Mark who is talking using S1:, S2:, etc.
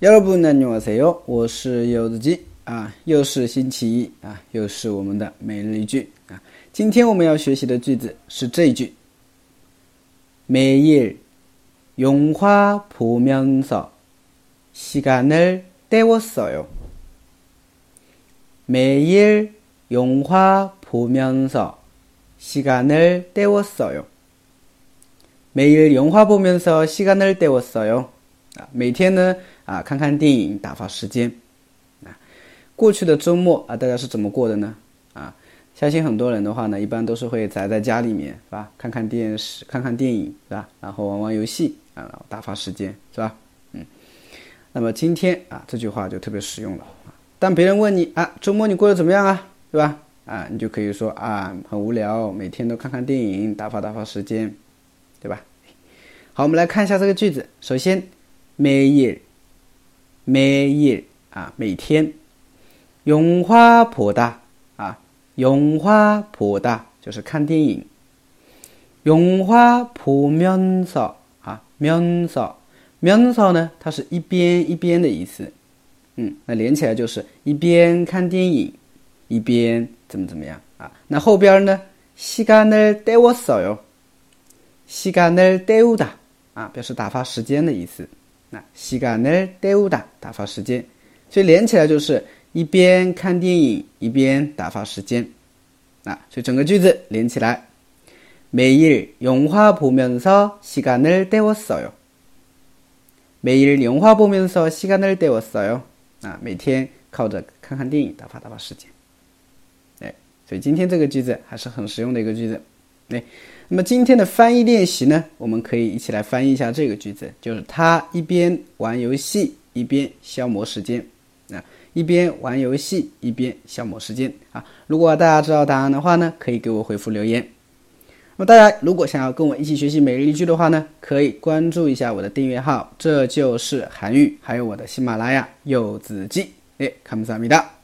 S1: 여러분 안녕하세요. 我是柚子鸡啊，又是星期一啊，又是我们的每日一句啊。今天我们要学习的句子是这一句：매일영화보면서시간을때웠어요。 매일영화보면서시간을때웠어 요。 매일영화보면서시간을때웠어 요。 啊，每天呢。 啊，看看电影打发时间。啊，过去的周末啊，大家是怎么过的呢？啊，相信很多人的话呢，一般都是会宅在家里面，是吧？看看电视，看看电影，是吧？然后玩玩游戏啊，打发时间，是吧？嗯。那么今天啊，这句话就特别实用了。当别人问你啊，周末你过得怎么样啊？对吧？啊，你就可以说啊，很无聊，每天都看看电影，打发打发时间，对吧？好，我们来看一下这个句子。首先，每日。每日啊，每天，用花博大啊，用花博大就是看电影。用花보면서啊，면 서， 면서呢，它是一边一边的意思。嗯，那连起来就是一边看电影，一边怎么怎么样啊？那后边呢？시간을때웠어 요， 시간을때우다啊，表示打发时间的意思。 那시간을때우 다， 打发时间，所以连起来就是一边看电影一边打发时间。啊，所以整个句子连起来，매일영화보면서시간을때웠어 요。 매일영화보면서시간을때웠어 요。 啊，每天靠着看看电影打发打发时间。哎，所以今天这个句子还是很实用的一个句子。 哎。那么今天的翻译练习呢，我们可以一起来翻译一下这个句子，就是他一边玩游戏一边消磨时间，啊，一边玩游戏一边消磨时间啊。如果大家知道答案的话呢，可以给我回复留言。那么大家如果想要跟我一起学习每日一句的话呢，可以关注一下我的订阅号，这就是韩语，还有我的喜马拉雅柚子鸡，哎，看不萨米达。